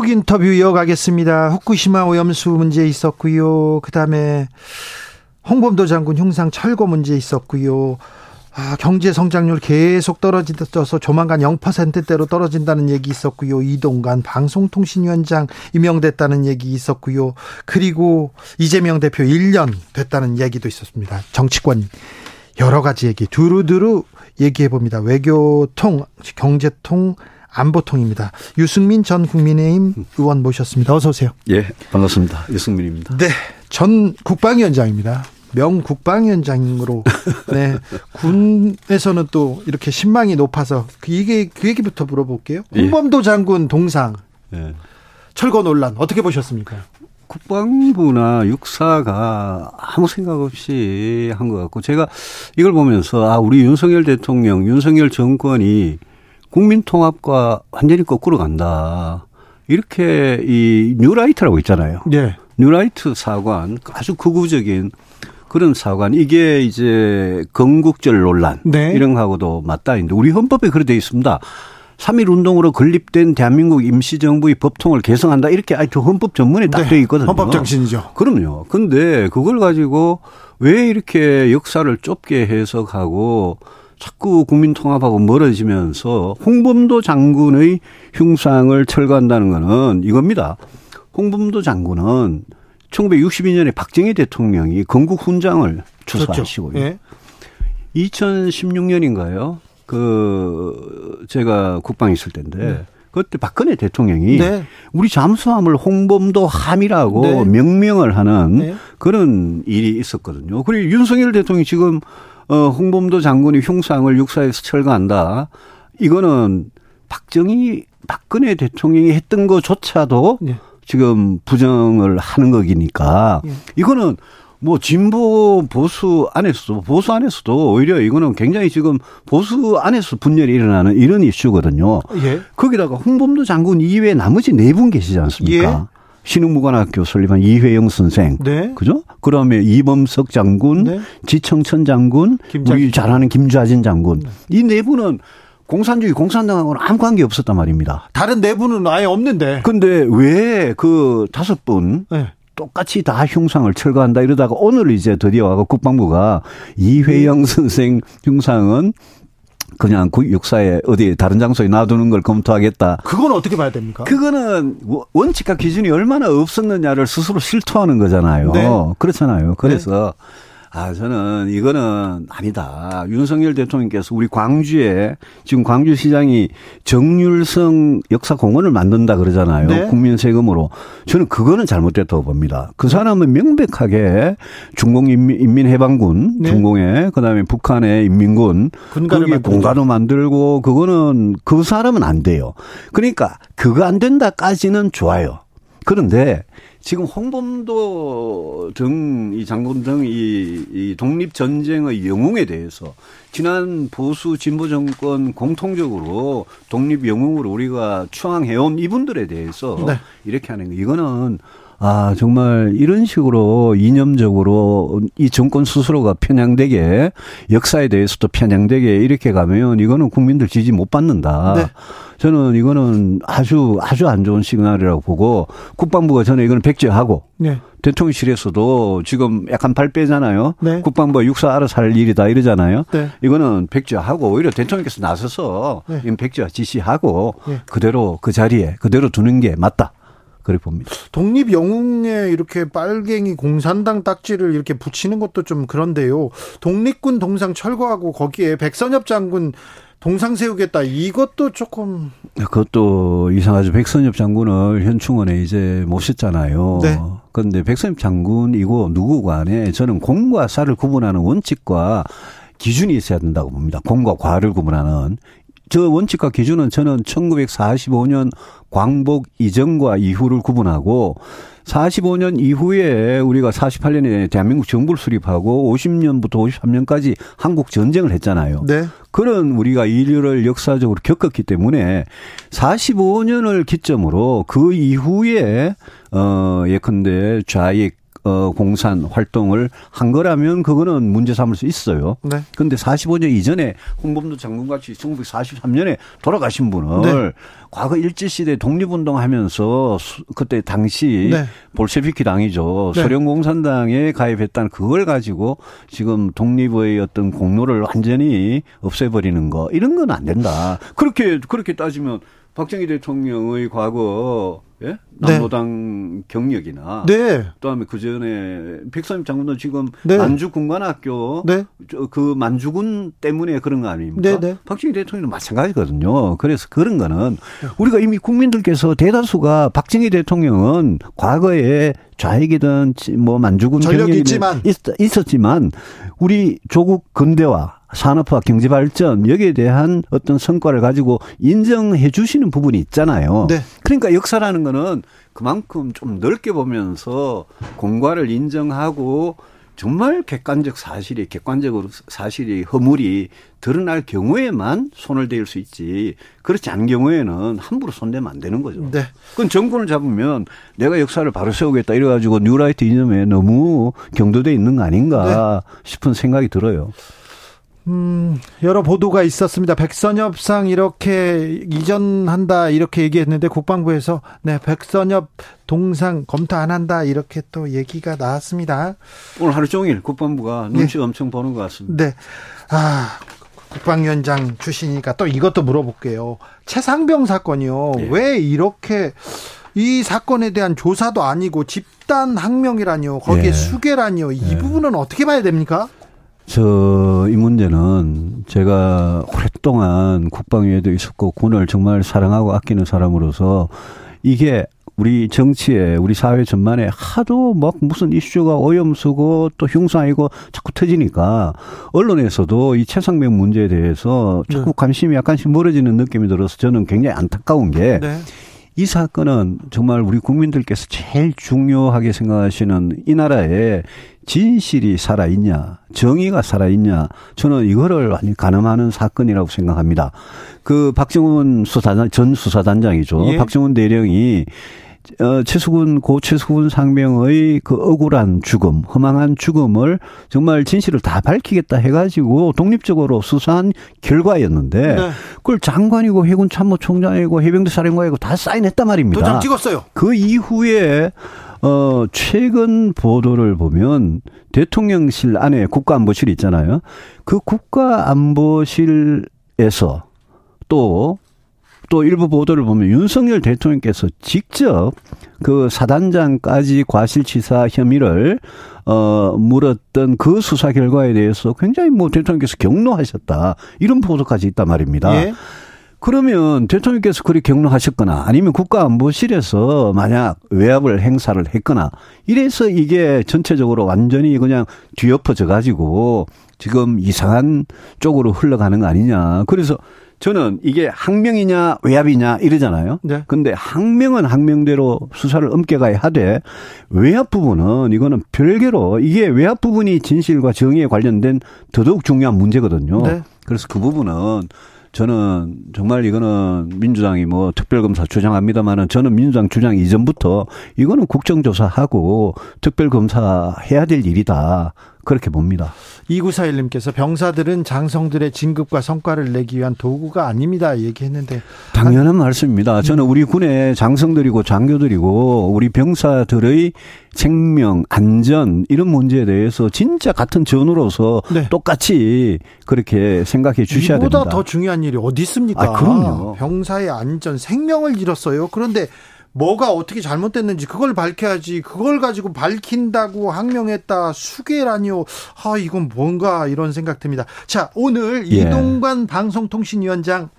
훅 인터뷰 이어가겠습니다. 후쿠시마 오염수 문제 있었고요. 그다음에 홍범도 장군 흉상 철거 문제 있었고요. 아, 경제 성장률 계속 떨어져서 조만간 0%대로 떨어진다는 얘기 있었고요. 이동관 방송통신위원장 임명됐다는 얘기 있었고요. 그리고 이재명 대표 1년 됐다는 얘기도 있었습니다. 정치권 여러 가지 얘기 두루두루 얘기해 봅니다. 외교통, 경제통, 안보통입니다. 유승민 전 국민의힘 의원 모셨습니다. 어서 오세요. 예, 반갑습니다. 유승민입니다. 네, 전 국방위원장입니다. 명국방위원장으로 네 군에서는 또 이렇게 신망이 높아서 그 이게 그 얘기부터 물어볼게요. 예. 홍범도 장군 동상 예. 철거 논란 어떻게 보셨습니까? 국방부나 육사가 아무 생각 없이 한 것 같고 제가 이걸 보면서 아 우리 윤석열 대통령, 윤석열 정권이 국민 통합과 완전히 거꾸로 간다. 이렇게 이 뉴라이트라고 있잖아요. 네. 뉴라이트 사관 아주 극우적인 그런 사관 이게 이제 건국절 논란 네. 이런 거하고도 맞닿는데 우리 헌법에 그래 돼 있습니다. 3.1 운동으로 건립된 대한민국 임시정부의 법통을 계승한다 이렇게 아주 헌법 전문에 딱 네. 돼 있거든요. 헌법 정신이죠. 그럼요. 근데 그걸 가지고 왜 이렇게 역사를 좁게 해석하고 자꾸 국민 통합하고 멀어지면서 홍범도 장군의 흉상을 철거한다는 거는 이겁니다. 홍범도 장군은 1962년에 박정희 대통령이 건국 훈장을 추서하시고요. 예. 2016년인가요? 그 제가 국방에 있을 때인데 네. 그때 박근혜 대통령이 네. 우리 잠수함을 홍범도 함이라고 네. 명명을 하는 네. 그런 일이 있었거든요. 그리고 윤석열 대통령이 지금 어 홍범도 장군이 흉상을 육사에서 철거한다. 이거는 박정희 박근혜 대통령이 했던 것조차도 네. 지금 부정을 하는 거기니까 예. 이거는 뭐 진보 보수 안에서도 보수 안에서도 오히려 이거는 굉장히 지금 보수 안에서 분열이 일어나는 이런 이슈거든요. 예. 거기다가 홍범도 장군 이외에 나머지 네 분 계시지 않습니까? 신흥무관학교 설립한 이회영 선생. 네. 그죠? 그다음에 이범석 장군, 네. 지청천 장군, 우리 잘 아는 김좌진 장군. 이네 분은 공산주의 공산당하고는 아무 관계 없었단 말입니다. 다른 내부는 아예 없는데. 근데 왜 그 다섯 분 네. 똑같이 다 흉상을 철거한다 이러다가 오늘 이제 드디어 와서 국방부가 이회영 선생 흉상은 그냥 그 육사에 어디 다른 장소에 놔두는 걸 검토하겠다. 그건 어떻게 봐야 됩니까? 그거는 원칙과 기준이 얼마나 없었느냐를 스스로 실토하는 거잖아요. 네. 그렇잖아요. 그래서 아 저는 이거는 아니다. 윤석열 대통령께서 우리 광주에 지금 광주시장이 정률성 역사공원을 만든다 그러잖아요. 네. 국민 세금으로 저는 그거는 잘못됐다고 봅니다. 그 사람은 명백하게 중공인민해방군 네. 중공에 그 다음에 북한의 인민군 군가를 거기 만들죠. 공가도 만들고 그거는 그 사람은 안 돼요. 그러니까 그거 안 된다까지는 좋아요. 그런데 지금 홍범도 등 이 장군 등이 이 독립 전쟁의 영웅에 대해서 지난 보수 진보 정권 공통적으로 독립 영웅으로 우리가 추앙해온 이분들에 대해서 네. 이렇게 하는 거 이거는 아 정말 이런 식으로 이념적으로 이 정권 스스로가 편향되게 역사에 대해서도 편향되게 이렇게 가면 이거는 국민들 지지 못 받는다. 네. 저는 이거는 아주 아주 안 좋은 시그널이라고 보고 국방부가 저는 이거는 백지하고 네. 대통령실에서도 지금 약간 발 빼잖아요. 네. 국방부가 육사 알아서 할 일이다 이러잖아요. 네. 이거는 백지하고 오히려 대통령께서 나서서 네. 이건 백지화 지시하고 네. 그대로 그 자리에 그대로 두는 게 맞다. 그렇게 봅니다. 독립 영웅에 이렇게 빨갱이 공산당 딱지를 이렇게 붙이는 것도 좀 그런데요. 독립군 동상 철거하고 거기에 백선엽 장군 동상 세우겠다. 이것도 조금 그것도 이상하죠. 백선엽 장군을 현충원에 이제 모셨잖아요. 네. 그런데 백선엽 장군이고 누구 간에 저는 공과 사를 구분하는 원칙과 기준이 있어야 된다고 봅니다. 공과 과를 구분하는 저 원칙과 기준은 저는 1945년 광복 이전과 이후를 구분하고 45년 이후에 우리가 48년에 대한민국 정부를 수립하고 50년부터 53년까지 한국 전쟁을 했잖아요. 네. 그런 우리가 인류를 역사적으로 겪었기 때문에 45년을 기점으로 그 이후에 어 예컨대 좌익 어, 공산 활동을 한 거라면 그거는 문제 삼을 수 있어요. 네. 그런데 45년 이전에 홍범도 장군같이 1943년에 돌아가신 분을 네. 과거 일제시대 독립운동 하면서 그때 당시 네. 볼셰비키 당이죠. 네. 소련공산당에 가입했다는 그걸 가지고 지금 독립의 어떤 공로를 완전히 없애버리는 거 이런 건 안 된다. 그렇게, 그렇게 따지면 박정희 대통령의 과거 예? 네. 남노당 네. 경력이나 네. 그다음에 그 전에 백선임 장군도 지금 네. 만주 군관학교 네. 그 만주군 때문에 그런 거 아닙니까? 네, 네. 박정희 대통령도 마찬가지거든요. 그래서 그런 거는 우리가 이미 국민들께서 대다수가 박정희 대통령은 과거에 좌익이든 뭐 만주군 경력이든 있었지만 우리 조국 근대화 산업화, 경제 발전 여기에 대한 어떤 성과를 가지고 인정해 주시는 부분이 있잖아요. 네. 그러니까 역사라는 거는 그만큼 좀 넓게 보면서 공과를 인정하고 정말 객관적 사실이 객관적으로 사실이 허물이 드러날 경우에만 손을 대일 수 있지 그렇지 않은 경우에는 함부로 손대면 안 되는 거죠. 네. 그건 정권을 잡으면 내가 역사를 바로 세우겠다 이래가지고 뉴라이트 이념에 너무 경도돼 있는 거 아닌가 네. 싶은 생각이 들어요. 음, 여러 보도가 있었습니다. 백선엽상 이렇게 이전한다 이렇게 얘기했는데 국방부에서 네, 백선엽 동상 검토 안 한다 이렇게 또 얘기가 나왔습니다. 오늘 하루 종일 국방부가 눈치 네. 엄청 보는 것 같습니다. 네. 아, 국방위원장 출신이니까 또 이것도 물어볼게요. 최상병 사건이요. 네. 왜 이렇게 이 사건에 대한 조사도 아니고 집단 항명이라니요. 거기에 네. 수계라니요. 이 네. 부분은 어떻게 봐야 됩니까? 저, 이 문제는 제가 오랫동안 국방위에도 있었고 군을 정말 사랑하고 아끼는 사람으로서 이게 우리 정치에 우리 사회 전반에 하도 막 무슨 이슈가 오염수고 또 흉상이고 자꾸 터지니까 언론에서도 이 최상병 문제에 대해서 자꾸 네. 관심이 약간씩 멀어지는 느낌이 들어서 저는 굉장히 안타까운 게 네. 이 사건은 정말 우리 국민들께서 제일 중요하게 생각하시는 이 나라에 진실이 살아있냐, 정의가 살아있냐, 저는 이거를 완전히 가늠하는 사건이라고 생각합니다. 그 박정훈 수사단, 전 수사단장이죠. 예. 박정훈 대령이 어, 최수근, 고 최수근 상명의 그 억울한 죽음, 허망한 죽음을 정말 진실을 다 밝히겠다 해가지고 독립적으로 수사한 결과였는데 네. 그걸 장관이고 해군 참모총장이고 해병대 사령관이고 다 사인했단 말입니다. 도장 찍었어요. 그 이후에 어, 최근 보도를 보면 대통령실 안에 국가안보실 있잖아요. 그 국가안보실에서 또 또 일부 보도를 보면 윤석열 대통령께서 직접 그 사단장까지 과실치사 혐의를 어 물었던 그 수사 결과에 대해서 굉장히 뭐 대통령께서 경로하셨다 이런 보도까지 있단 말입니다. 예. 그러면 대통령께서 그리 경로하셨거나 아니면 국가안보실에서 만약 외압을 행사를 했거나 이래서 이게 전체적으로 완전히 그냥 뒤엎어져 가지고 지금 이상한 쪽으로 흘러가는 거 아니냐. 그래서 저는 이게 항명이냐 외압이냐 이러잖아요. 네. 근데 항명은 항명대로 수사를 엄격하게 하되 외압 부분은 이거는 별개로 이게 외압 부분이 진실과 정의에 관련된 더더욱 중요한 문제거든요. 네. 그래서 그 부분은 저는 정말 이거는 민주당이 뭐 특별검사 주장합니다만은 저는 민주당 주장 이전부터 이거는 국정조사하고 특별검사 해야 될 일이다. 그렇게 봅니다. 2941님께서 병사들은 장성들의 진급과 성과를 내기 위한 도구가 아닙니다. 얘기했는데. 당연한 말씀입니다. 저는 우리 군의 장성들이고 장교들이고 우리 병사들의 생명, 안전 이런 문제에 대해서 진짜 같은 전우로서 네. 똑같이 그렇게 생각해 주셔야 됩니다. 이보다 더 중요한 일이 어디 있습니까? 아, 그럼요. 병사의 안전, 생명을 잃었어요. 그런데 뭐가 어떻게 잘못됐는지 그걸 밝혀야지. 그걸 가지고 밝힌다고 항명했다. 수계라니요. 아 이건 뭔가 이런 생각 듭니다. 자 오늘 예. 이동관 방송통신위원장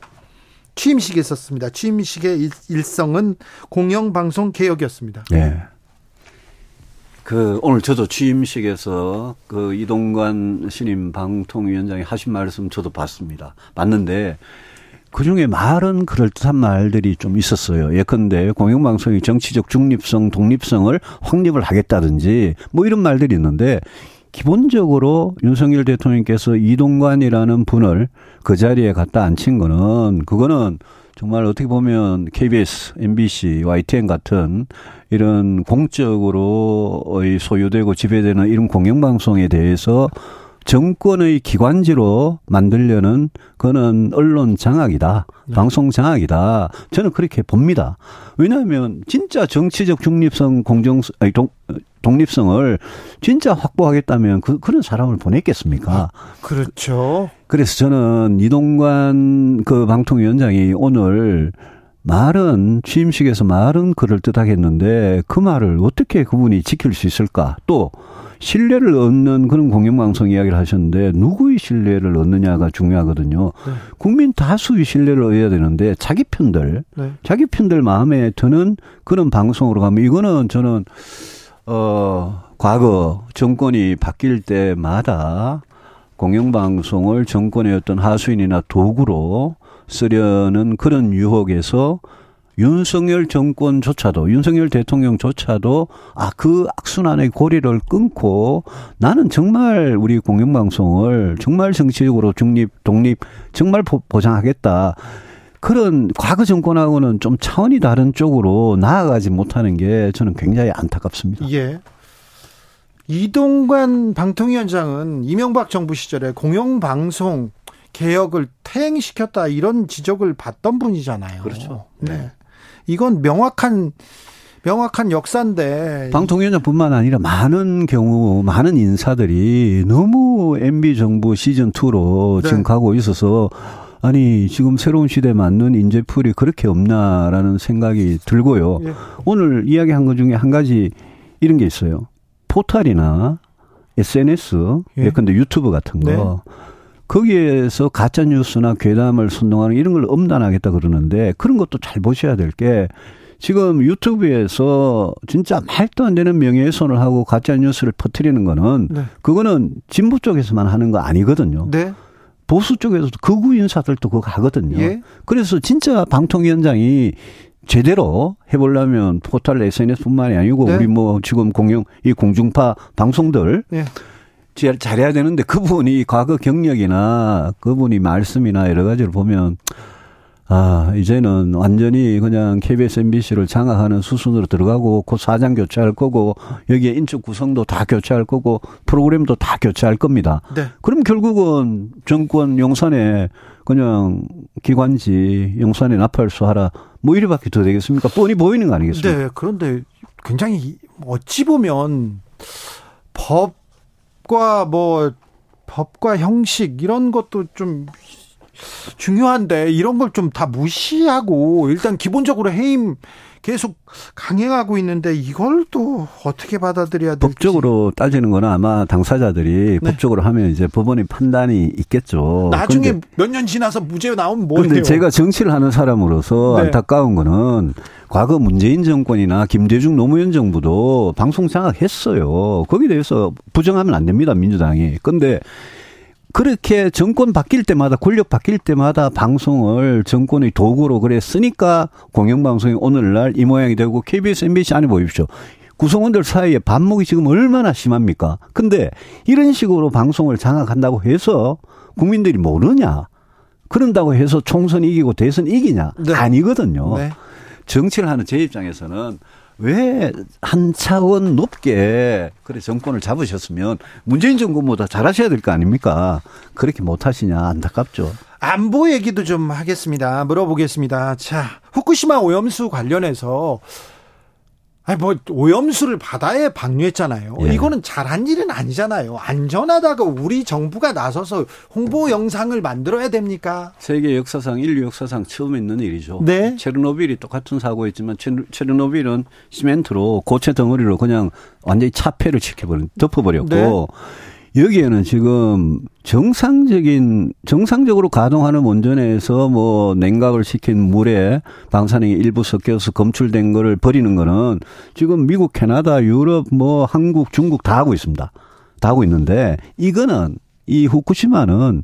취임식에 있었습니다. 취임식의 일성은 공영방송 개혁이었습니다. 예. 그 오늘 저도 취임식에서 그 이동관 신임 방통위원장이 하신 말씀 저도 봤습니다. 봤는데 그 중에 말은 그럴듯한 말들이 좀 있었어요. 예컨대 공영방송이 정치적 중립성, 독립성을 확립을 하겠다든지 뭐 이런 말들이 있는데 기본적으로 윤석열 대통령께서 이동관이라는 분을 그 자리에 갖다 앉힌 거는 그거는 정말 어떻게 보면 KBS, MBC, YTN 같은 이런 공적으로 소유되고 지배되는 이런 공영방송에 대해서 정권의 기관지로 만들려는 그거는 언론 장악이다. 네. 방송 장악이다. 저는 그렇게 봅니다. 왜냐하면 진짜 정치적 중립성 공정 아니 동, 독립성을 진짜 확보하겠다면 그 그런 사람을 보냈겠습니까? 아, 그렇죠. 그래서 저는 이동관 그 방통위원장이 오늘 말은 취임식에서 말은 그럴 듯하겠는데 그 말을 어떻게 그분이 지킬 수 있을까? 또 신뢰를 얻는 그런 공영방송 이야기를 하셨는데 누구의 신뢰를 얻느냐가 중요하거든요. 네. 국민 다수의 신뢰를 얻어야 되는데 자기 편들, 네. 자기 편들 마음에 드는 그런 방송으로 가면 이거는 저는 어 과거 정권이 바뀔 때마다 공영방송을 정권의 어떤 하수인이나 도구로 쓰려는 그런 유혹에서 윤석열 정권조차도 윤석열 대통령조차도 아 그 악순환의 고리를 끊고 나는 정말 우리 공영방송을 정말 정치적으로 중립 독립 정말 보장하겠다. 그런 과거 정권하고는 좀 차원이 다른 쪽으로 나아가지 못하는 게 저는 굉장히 안타깝습니다. 예. 이동관 방통위원장은 이명박 정부 시절에 공영방송 개혁을 퇴행시켰다 이런 지적을 받던 분이잖아요. 그렇죠. 네. 이건 명확한 명확한 역사인데 방통위원장뿐만 아니라 많은 경우 많은 인사들이 너무 MB 정부 시즌 2로 네. 지금 가고 있어서 아니 지금 새로운 시대에 맞는 인재풀이 그렇게 없나라는 생각이 들고요. 예. 오늘 이야기한 것 중에 한 가지 이런 게 있어요. 포탈이나 SNS 예. 예컨대 유튜브 같은 거 네. 거기에서 가짜 뉴스나 괴담을 선동하는 이런 걸 엄단하겠다 그러는데 그런 것도 잘 보셔야 될 게 지금 유튜브에서 진짜 말도 안 되는 명예훼손을 하고 가짜 뉴스를 퍼뜨리는 거는 네. 그거는 진보 쪽에서만 하는 거 아니거든요. 네. 보수 쪽에서도 극우 인사들도 그거 하거든요. 예. 그래서 진짜 방통위원장이 제대로 해보려면 포털 SNS뿐만이 아니고 네. 우리 뭐 지금 공영 이 공중파 방송들 예. 잘해야 되는데 그분이 과거 경력이나 그분이 말씀이나 여러 가지를 보면 아, 이제는 완전히 그냥 KBS, MBC를 장악하는 수순으로 들어가고 곧 사장 교체할 거고 여기에 인적 구성도 다 교체할 거고 프로그램도 다 교체할 겁니다. 네. 그럼 결국은 정권 용산에 그냥 기관지 용산에 나팔수 하라 뭐 이래밖에 더 되겠습니까? 뻔히 보이는 거 아니겠습니까? 네. 그런데 굉장히 어찌 보면 법 법과 뭐 법과 형식 이런 것도 좀 중요한데 이런 걸 좀 다 무시하고 일단 기본적으로 해임 계속 강행하고 있는데 이걸 또 어떻게 받아들여야 될지 법적으로 따지는 거는 아마 당사자들이 네. 법적으로 하면 이제 법원의 판단이 있겠죠. 나중에 몇 년 지나서 무죄 나오면 뭐예요? 근데 제가 정치를 하는 사람으로서 네. 안타까운 거는 과거 문재인 정권이나 김대중 노무현 정부도 방송 장악했어요. 거기에 대해서 부정하면 안 됩니다. 민주당이. 근데 그렇게 정권 바뀔 때마다 권력 바뀔 때마다 방송을 정권의 도구로 그래 쓰니까 공영방송이 오늘날 이 모양이 되고 KBS, MBC 안에 보십시오. 구성원들 사이에 반목이 지금 얼마나 심합니까? 근데 이런 식으로 방송을 장악한다고 해서 국민들이 모르냐? 그런다고 해서 총선 이기고 대선 이기냐? 네. 아니거든요. 네. 정치를 하는 제 입장에서는 왜 한 차원 높게 그래 정권을 잡으셨으면 문재인 정권보다 잘하셔야 될 거 아닙니까? 그렇게 못 하시냐 안타깝죠. 안보 얘기도 좀 하겠습니다. 물어보겠습니다. 자, 후쿠시마 오염수 관련해서 아니 뭐 오염수를 바다에 방류했잖아요. 예. 이거는 잘한 일은 아니잖아요. 안전하다고 우리 정부가 나서서 홍보 영상을 만들어야 됩니까? 세계 역사상 인류 역사상 처음 있는 일이죠. 네. 체르노빌이 똑같은 사고였지만 체르노빌은 시멘트로 고체 덩어리로 그냥 완전히 차폐를 시켜버린 덮어버렸고 네. 여기에는 지금 정상적인 정상적으로 가동하는 원전에서 뭐 냉각을 시킨 물에 방사능이 일부 섞여서 검출된 거를 버리는 거는 지금 미국, 캐나다, 유럽, 뭐 한국, 중국 다 하고 있습니다. 다 하고 있는데 이거는 이 후쿠시마는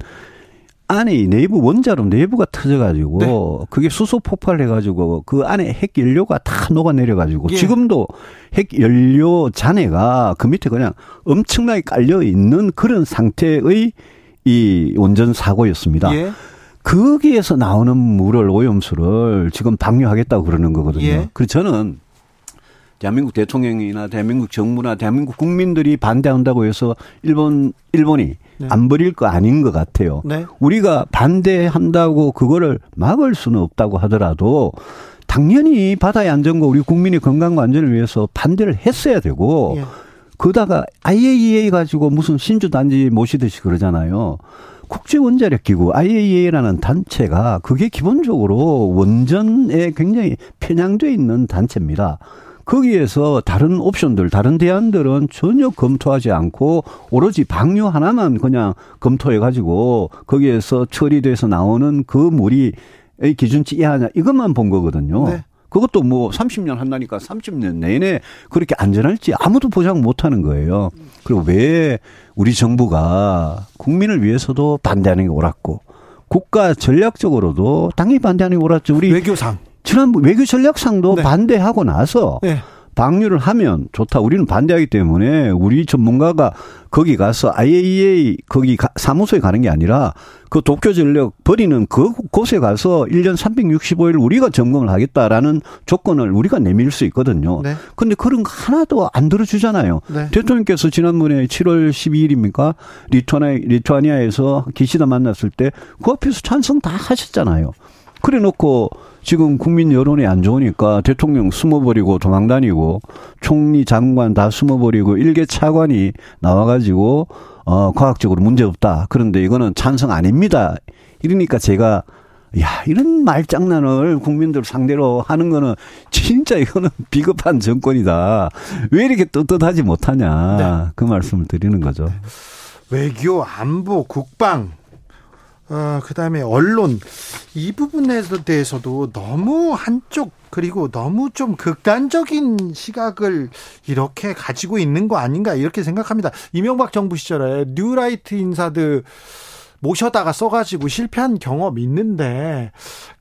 안에 내부 원자로 내부가 터져가지고 네. 그게 수소 폭발해가지고 그 안에 핵 연료가 다 녹아내려가지고 예. 지금도 핵 연료 잔해가 그 밑에 그냥 엄청나게 깔려 있는 그런 상태의 이 원전 사고였습니다. 예. 거기에서 나오는 물을 오염수를 지금 방류하겠다고 그러는 거거든요. 예. 그래서 저는 대한민국 대통령이나 대한민국 정부나 대한민국 국민들이 반대한다고 해서 일본 일본이 네. 안 버릴 거 아닌 것 같아요. 네. 우리가 반대한다고 그거를 막을 수는 없다고 하더라도 당연히 바다의 안전과 우리 국민의 건강과 안전을 위해서 반대를 했어야 되고 예. 그다가 IAEA 가지고 무슨 신주 단지 모시듯이 그러잖아요. 국제 원자력 기구 IAEA라는 단체가 그게 기본적으로 원전에 굉장히 편향돼 있는 단체입니다. 거기에서 다른 옵션들, 다른 대안들은 전혀 검토하지 않고 오로지 방류 하나만 그냥 검토해 가지고 거기에서 처리돼서 나오는 그 물이 기준치 이하냐 이것만 본 거거든요. 네. 그것도 뭐 30년 한다니까 30년 내내 그렇게 안전할지 아무도 보장 못 하는 거예요. 그리고 왜 우리 정부가 국민을 위해서도 반대하는 게 옳았고 국가 전략적으로도 당연히 반대하는 게 옳았죠. 우리 외교상 지난 외교 전략상도 네. 반대하고 나서 네. 방류를 하면 좋다. 우리는 반대하기 때문에 우리 전문가가 거기 가서 IAEA 거기 사무소에 가는 게 아니라 그 도쿄 전력 버리는 그 곳에 가서 1년 365일 우리가 점검을 하겠다라는 조건을 우리가 내밀 수 있거든요. 네. 근데 그런 거 하나도 안 들어주잖아요. 네. 대통령께서 지난번에 7월 12일입니까? 리투아니아, 리투아니아에서 기시다 만났을 때 그 앞에서 찬성 다 하셨잖아요. 그래 놓고 지금 국민 여론이 안 좋으니까 대통령 숨어버리고 도망다니고 총리 장관 다 숨어버리고 일개 차관이 나와가지고 어 과학적으로 문제 없다. 그런데 이거는 찬성 아닙니다. 이러니까 제가 야 이런 말장난을 국민들 상대로 하는 거는 진짜 이거는 비겁한 정권이다. 왜 이렇게 떳떳하지 못하냐 네. 그 말씀을 드리는 거죠. 외교, 안보, 국방 어, 그 다음에 언론, 이 부분에 대해서도 너무 한쪽, 그리고 너무 좀 극단적인 시각을 이렇게 가지고 있는 거 아닌가, 이렇게 생각합니다. 이명박 정부 시절에 뉴라이트 인사들 모셔다가 써가지고 실패한 경험 있는데,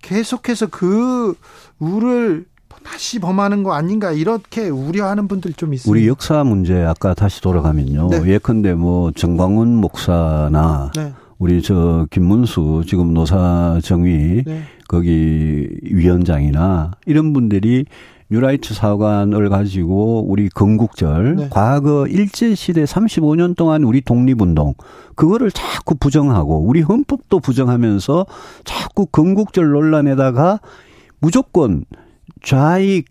계속해서 그 우를 다시 범하는 거 아닌가 이렇게 우려하는 분들 좀 있습니다. 우리 역사 문제 아까 다시 돌아가면요. 네. 예컨대 뭐 정광훈 목사나 네. 우리 저 김문수 지금 노사정위 네. 거기 위원장이나 이런 분들이 뉴라이트 사관을 가지고 우리 건국절 네. 과거 일제 시대 35년 동안 우리 독립운동 그거를 자꾸 부정하고 우리 헌법도 부정하면서 자꾸 건국절 논란에다가 무조건 좌익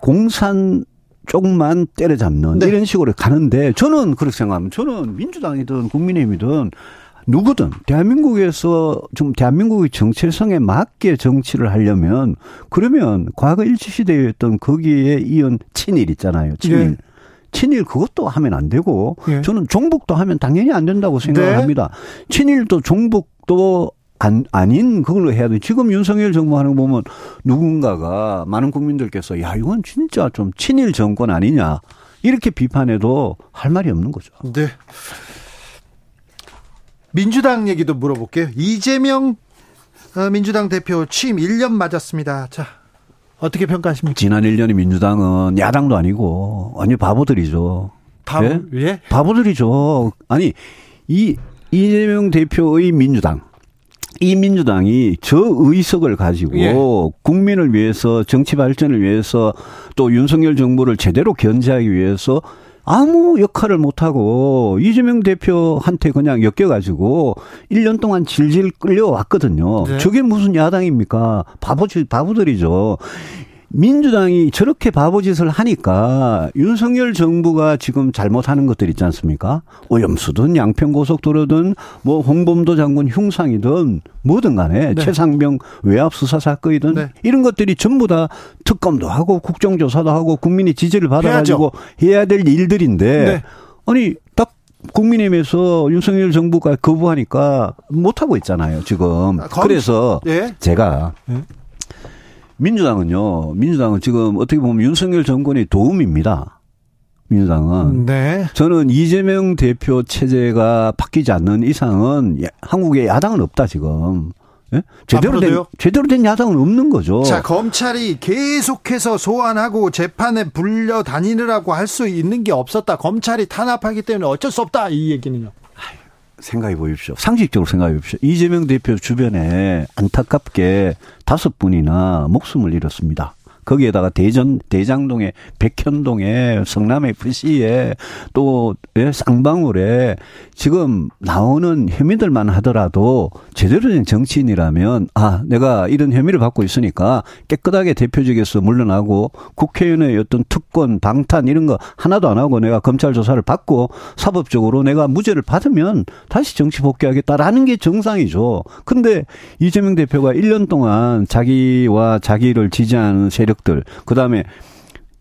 공산 쪽만 때려잡는 네. 이런 식으로 가는데 저는 그렇게 생각하면 저는 민주당이든 국민의힘이든 누구든 대한민국에서 좀 대한민국의 정체성에 맞게 정치를 하려면 그러면 과거 일제시대였던 거기에 이은 친일 있잖아요. 친일. 네. 친일 그것도 하면 안 되고 네. 저는 종북도 하면 당연히 안 된다고 생각을 네. 합니다. 친일도 종북도 안, 아닌 그걸로 해야 돼. 지금 윤석열 정부 하는 거 보면 누군가가 많은 국민들께서 야, 이건 진짜 좀 친일 정권 아니냐. 이렇게 비판해도 할 말이 없는 거죠. 네. 민주당 얘기도 물어볼게요. 이재명 어, 민주당 대표 취임 1년 맞았습니다. 자, 어떻게 평가하십니까? 지난 1년이 민주당은 야당도 아니고 완전 바보들이죠. 바보, 예? 예? 바보들이죠. 아니, 이 이재명 대표의 민주당. 이 민주당이 저 의석을 가지고 예. 국민을 위해서 정치 발전을 위해서 또 윤석열 정부를 제대로 견제하기 위해서 아무 역할을 못하고 이재명 대표한테 그냥 엮여가지고 1년 동안 질질 끌려왔거든요. 네. 저게 무슨 야당입니까? 바보, 바보들이죠. 민주당이 저렇게 바보짓을 하니까 윤석열 정부가 지금 잘못하는 것들 있지 않습니까? 오염수든 양평고속도로든 뭐 홍범도 장군 흉상이든 뭐든 간에 네. 최상병 외압 수사 사건이든 네. 이런 것들이 전부 다 특검도 하고 국정조사도 하고 국민의 지지를 받아가지고 해야 될 일들인데 네. 아니 딱 국민의힘에서 윤석열 정부가 거부하니까 못하고 있잖아요, 지금. 아, 그래서 예? 제가 예? 민주당은요, 민주당은 지금 어떻게 보면 윤석열 정권의 도움입니다. 민주당은. 네. 저는 이재명 대표 체제가 바뀌지 않는 이상은 한국에 야당은 없다 지금. 예? 제대로 된 제대로 된 야당은 없는 거죠. 자 검찰이 계속해서 소환하고 재판에 불려 다니느라고 할 수 있는 게 없었다. 검찰이 탄압하기 때문에 어쩔 수 없다. 이 얘기는요. 생각해 보십시오. 상식적으로 생각해 보십시오. 이재명 대표 주변에 안타깝게 다섯 분이나 목숨을 잃었습니다. 거기에다가 대전 대장동에 백현동에 성남 FC에 또 예, 쌍방울에 지금 나오는 혐의들만 하더라도 제대로 된 정치인이라면 아 내가 이런 혐의를 받고 있으니까 깨끗하게 대표직에서 물러나고 국회의원의 어떤 특권 방탄 이런 거 하나도 안 하고 내가 검찰 조사를 받고 사법적으로 내가 무죄를 받으면 다시 정치 복귀하겠다라는 게 정상이죠. 근데 이재명 대표가 1년 동안 자기와 자기를 지지하는 세력 세력들 그다음에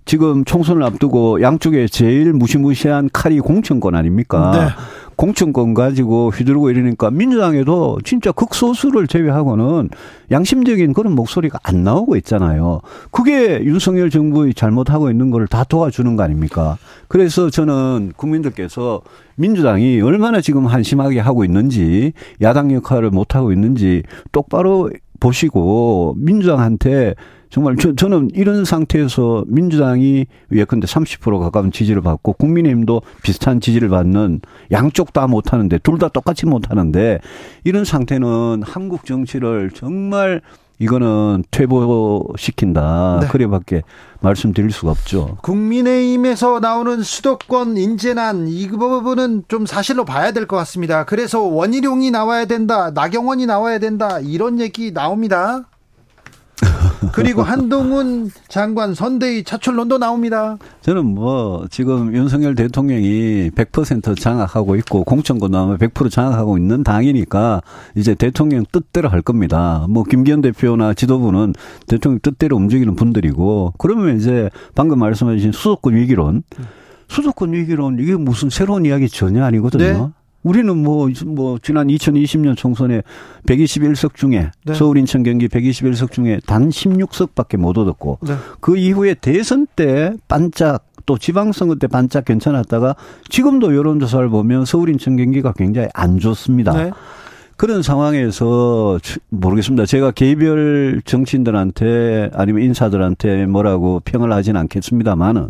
지금 총선을 앞두고 양쪽에 제일 무시무시한 칼이 공천권 아닙니까? 네. 공천권 가지고 휘두르고 이러니까 민주당에도 진짜 극소수를 제외하고는 양심적인 그런 목소리가 안 나오고 있잖아요. 그게 윤석열 정부의 잘못하고 있는 거를 다 도와주는 거 아닙니까? 그래서 저는 국민들께서 민주당이 얼마나 지금 한심하게 하고 있는지 야당 역할을 못 하고 있는지 똑바로 보시고 민주당한테 정말 저, 저는 이런 상태에서 민주당이 예컨대 30% 가까운 지지를 받고 국민의힘도 비슷한 지지를 받는 양쪽 다 못하는데 둘 다 똑같이 못하는데 이런 상태는 한국 정치를 정말 이거는 퇴보시킨다. 네. 그래밖에 말씀드릴 수가 없죠. 국민의힘에서 나오는 수도권 인재난 이 부분은 좀 사실로 봐야 될 것 같습니다. 그래서 원희룡이 나와야 된다. 나경원이 나와야 된다. 이런 얘기 나옵니다. 그리고 한동훈 장관 선대위 차출론도 나옵니다. 저는 뭐 지금 윤석열 대통령이 100% 장악하고 있고 공천권 나오면 100% 장악하고 있는 당이니까 이제 대통령 뜻대로 할 겁니다. 뭐 김기현 대표나 지도부는 대통령 뜻대로 움직이는 분들이고 그러면 이제 방금 말씀하신 수도권 위기론 수도권 위기론 이게 무슨 새로운 이야기 전혀 아니거든요. 네. 우리는 뭐, 뭐, 지난 2020년 총선에 121석 중에 네. 서울, 인천, 경기 121석 중에 단 16석 밖에 못 얻었고 네. 그 이후에 대선 때 반짝 또 지방선거 때 반짝 괜찮았다가 지금도 여론조사를 보면 서울, 인천, 경기가 굉장히 안 좋습니다. 네. 그런 상황에서 모르겠습니다. 제가 개별 정치인들한테 아니면 인사들한테 뭐라고 평을 하진 않겠습니다만은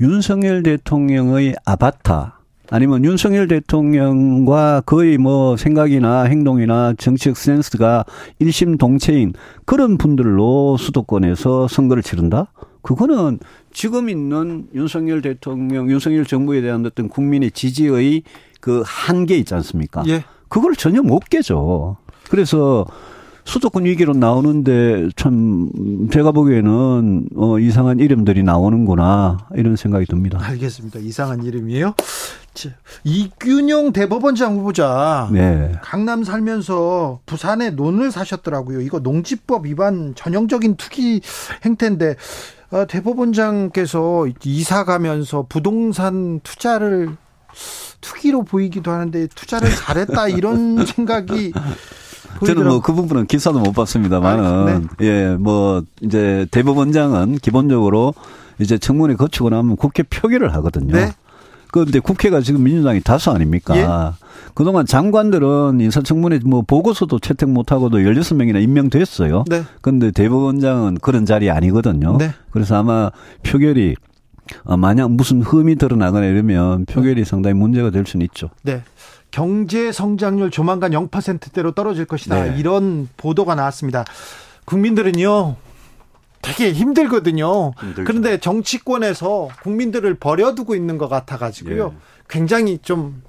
윤석열 대통령의 아바타 아니면 윤석열 대통령과 거의 뭐 생각이나 행동이나 정치적 센스가 일심동체인 그런 분들로 수도권에서 선거를 치른다? 그거는 지금 있는 윤석열 대통령, 윤석열 정부에 대한 어떤 국민의 지지의 그 한계 있지 않습니까? 예. 그걸 전혀 못 깨죠. 그래서 수도권 위기로 나오는데 참 제가 보기에는 어 이상한 이름들이 나오는구나 이런 생각이 듭니다. 알겠습니다. 이상한 이름이에요? 이균용 대법원장 후보자 네. 강남 살면서 부산에 논을 사셨더라고요. 이거 농지법 위반 전형적인 투기 행태인데 어, 대법원장께서 이사 가면서 부동산 투자를 투기로 보이기도 하는데 투자를 잘했다 이런 생각이 저는 뭐 그 부분은 기사도 못 봤습니다만은 아, 네. 예, 뭐 이제 대법원장은 기본적으로 이제 청문회 거치고 나면 국회 표결을 하거든요. 네. 그런데 국회가 지금 민주당이 다수 아닙니까? 예? 그동안 장관들은 인사청문회 뭐 보고서도 채택 못하고도 16명이나 임명됐어요. 네. 그런데 대법원장은 그런 자리 아니거든요. 네. 그래서 아마 표결이 어, 만약 무슨 흠이 드러나거나 이러면 표결이 상당히 문제가 될 수는 있죠. 네. 경제 성장률 조만간 0%대로 떨어질 것이다. 네. 이런 보도가 나왔습니다. 국민들은요. 되게 힘들거든요. 힘들죠. 그런데 정치권에서 국민들을 버려두고 있는 것 같아가지고요. 예. 굉장히 좀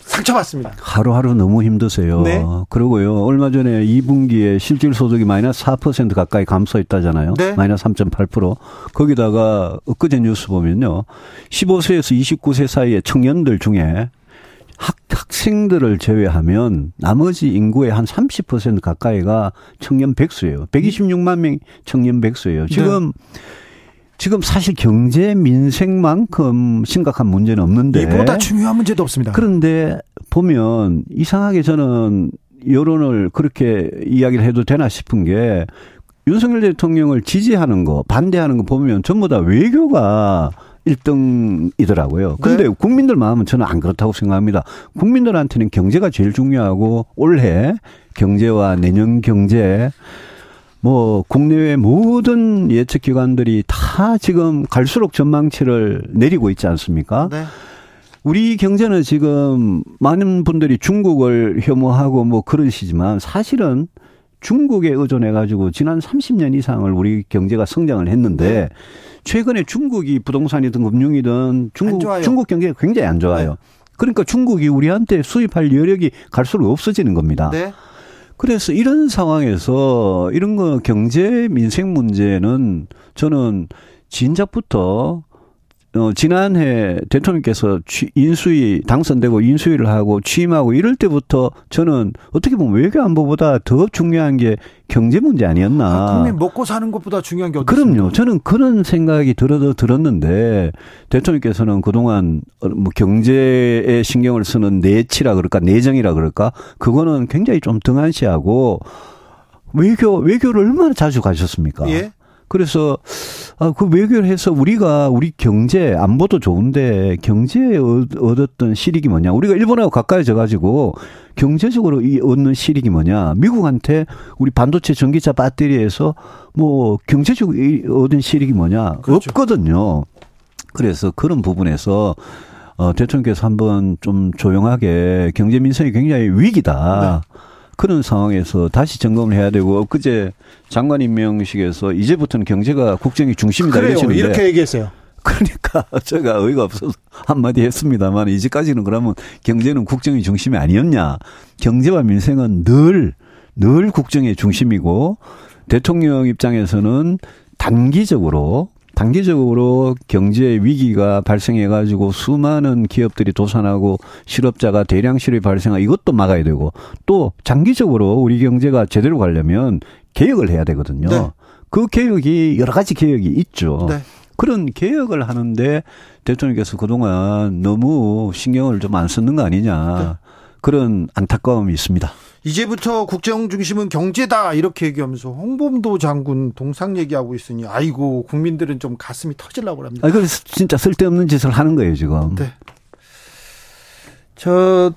상처받습니다. 하루하루 너무 힘드세요. 네. 그러고요. 얼마 전에 2분기에 실질 소득이 마이너스 4% 가까이 감소했다잖아요. 네. 마이너스 3.8%. 거기다가 엊그제 뉴스 보면요. 15세에서 29세 사이의 청년들 중에 학, 학생들을 제외하면 나머지 인구의 한 30% 가까이가 청년 백수예요. 126만 명 청년 백수예요. 지금 네. 지금 사실 경제 민생만큼 심각한 문제는 없는데 이보다 중요한 문제도 없습니다. 그런데 보면 이상하게 저는 여론을 그렇게 이야기를 해도 되나 싶은 게 윤석열 대통령을 지지하는 거, 반대하는 거 보면 전부 다 외교가 1등이더라고요. 근데 네. 국민들 마음은 저는 안 그렇다고 생각합니다. 국민들한테는 경제가 제일 중요하고 올해 경제와 내년 경제 뭐 국내외 모든 예측 기관들이 다 지금 갈수록 전망치를 내리고 있지 않습니까? 네. 우리 경제는 지금 많은 분들이 중국을 혐오하고 뭐 그러시지만 사실은 중국에 의존해 가지고 지난 30년 이상을 우리 경제가 성장을 했는데 네. 최근에 중국이 부동산이든 금융이든 중국 중국 경제가 굉장히 안 좋아요. 네. 그러니까 중국이 우리한테 수입할 여력이 갈수록 없어지는 겁니다. 네. 그래서 이런 상황에서 이런 거 경제 민생 문제는 저는 진작부터 어, 지난해 대통령께서 취, 인수위 당선되고 인수위를 하고 취임하고 이럴 때부터 저는 어떻게 보면 외교 안보보다 더 중요한 게 경제 문제 아니었나. 아, 국민 먹고 사는 것보다 중요한 게 그럼요. 저는 그런 생각이 들어도 들었는데 대통령께서는 그동안 뭐 경제에 신경을 쓰는 내치라 그럴까 내정이라 그럴까 그거는 굉장히 좀 등한시하고 외교 외교를 얼마나 자주 가셨습니까? 예. 그래서 아, 그 외교를 해서 우리가 우리 경제 안보도 좋은데 경제에 얻었던 실익이 뭐냐? 우리가 일본하고 가까이져 가지고 경제적으로 이 얻는 실익이 뭐냐? 미국한테 우리 반도체 전기차 배터리에서 뭐 경제적으로 얻은 실익이 뭐냐? 그렇죠. 없거든요. 그래서 그런 부분에서 어, 대통령께서 한번 좀 조용하게 경제 민생이 굉장히 위기다. 네. 그런 상황에서 다시 점검을 해야 되고 엊그제 장관 임명식에서 이제부터는 경제가 국정이 중심이다 그래요. 이러시는데 이렇게 얘기했어요. 그러니까 제가 어이가 없어서 한마디 했습니다만 이제까지는 그러면 경제는 국정이 중심이 아니었냐. 경제와 민생은 늘, 늘 국정의 중심이고 대통령 입장에서는 단기적으로 단기적으로 경제 위기가 발생해 가지고 수많은 기업들이 도산하고 실업자가 대량 실업이 발생하 이것도 막아야 되고 또 장기적으로 우리 경제가 제대로 가려면 개혁을 해야 되거든요. 네. 그 개혁이 여러 가지 개혁이 있죠. 네. 그런 개혁을 하는데 대통령께서 그동안 너무 신경을 좀안 쓰는 거 아니냐. 네. 그런 안타까움이 있습니다. 이제부터 국정 중심은 경제다 이렇게 얘기하면서 홍범도 장군 동상 얘기하고 있으니 아이고 국민들은 좀 가슴이 터질라고 합니다. 아 그래서 진짜 쓸데없는 짓을 하는 거예요 지금. 네. 저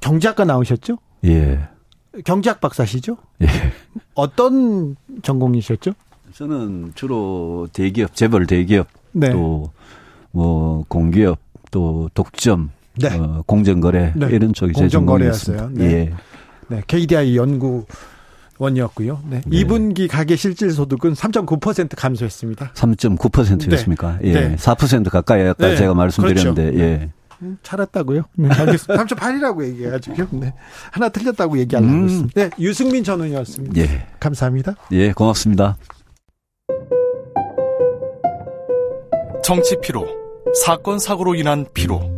경제학과 나오셨죠? 예. 경제학 박사시죠? 예. 어떤 전공이셨죠? 저는 주로 대기업, 재벌 대기업, 네. 또뭐 공기업, 또 독점, 네. 어, 공정거래 네. 이런 쪽이 제 전공이었어요. 네. 예. 네, KDI 연구 원이었고요. 네. 네. 2분기 가계 실질 소득은 3.9% 감소했습니다. 3.9%였습니까? 네. 예. 네. 4% 가까이 아까 네. 제가 말씀드렸는데 그렇죠. 예. 음, 잘했다고요? 네, 알겠습니다. 3.8이라고 얘기해가지고, 네. 하나 틀렸다고 얘기하려고 음. 했습니다. 네, 유승민 전 의원이었습니다. 예. 감사합니다. 예, 고맙습니다. 정치 피로, 사건, 사고로 인한 피로,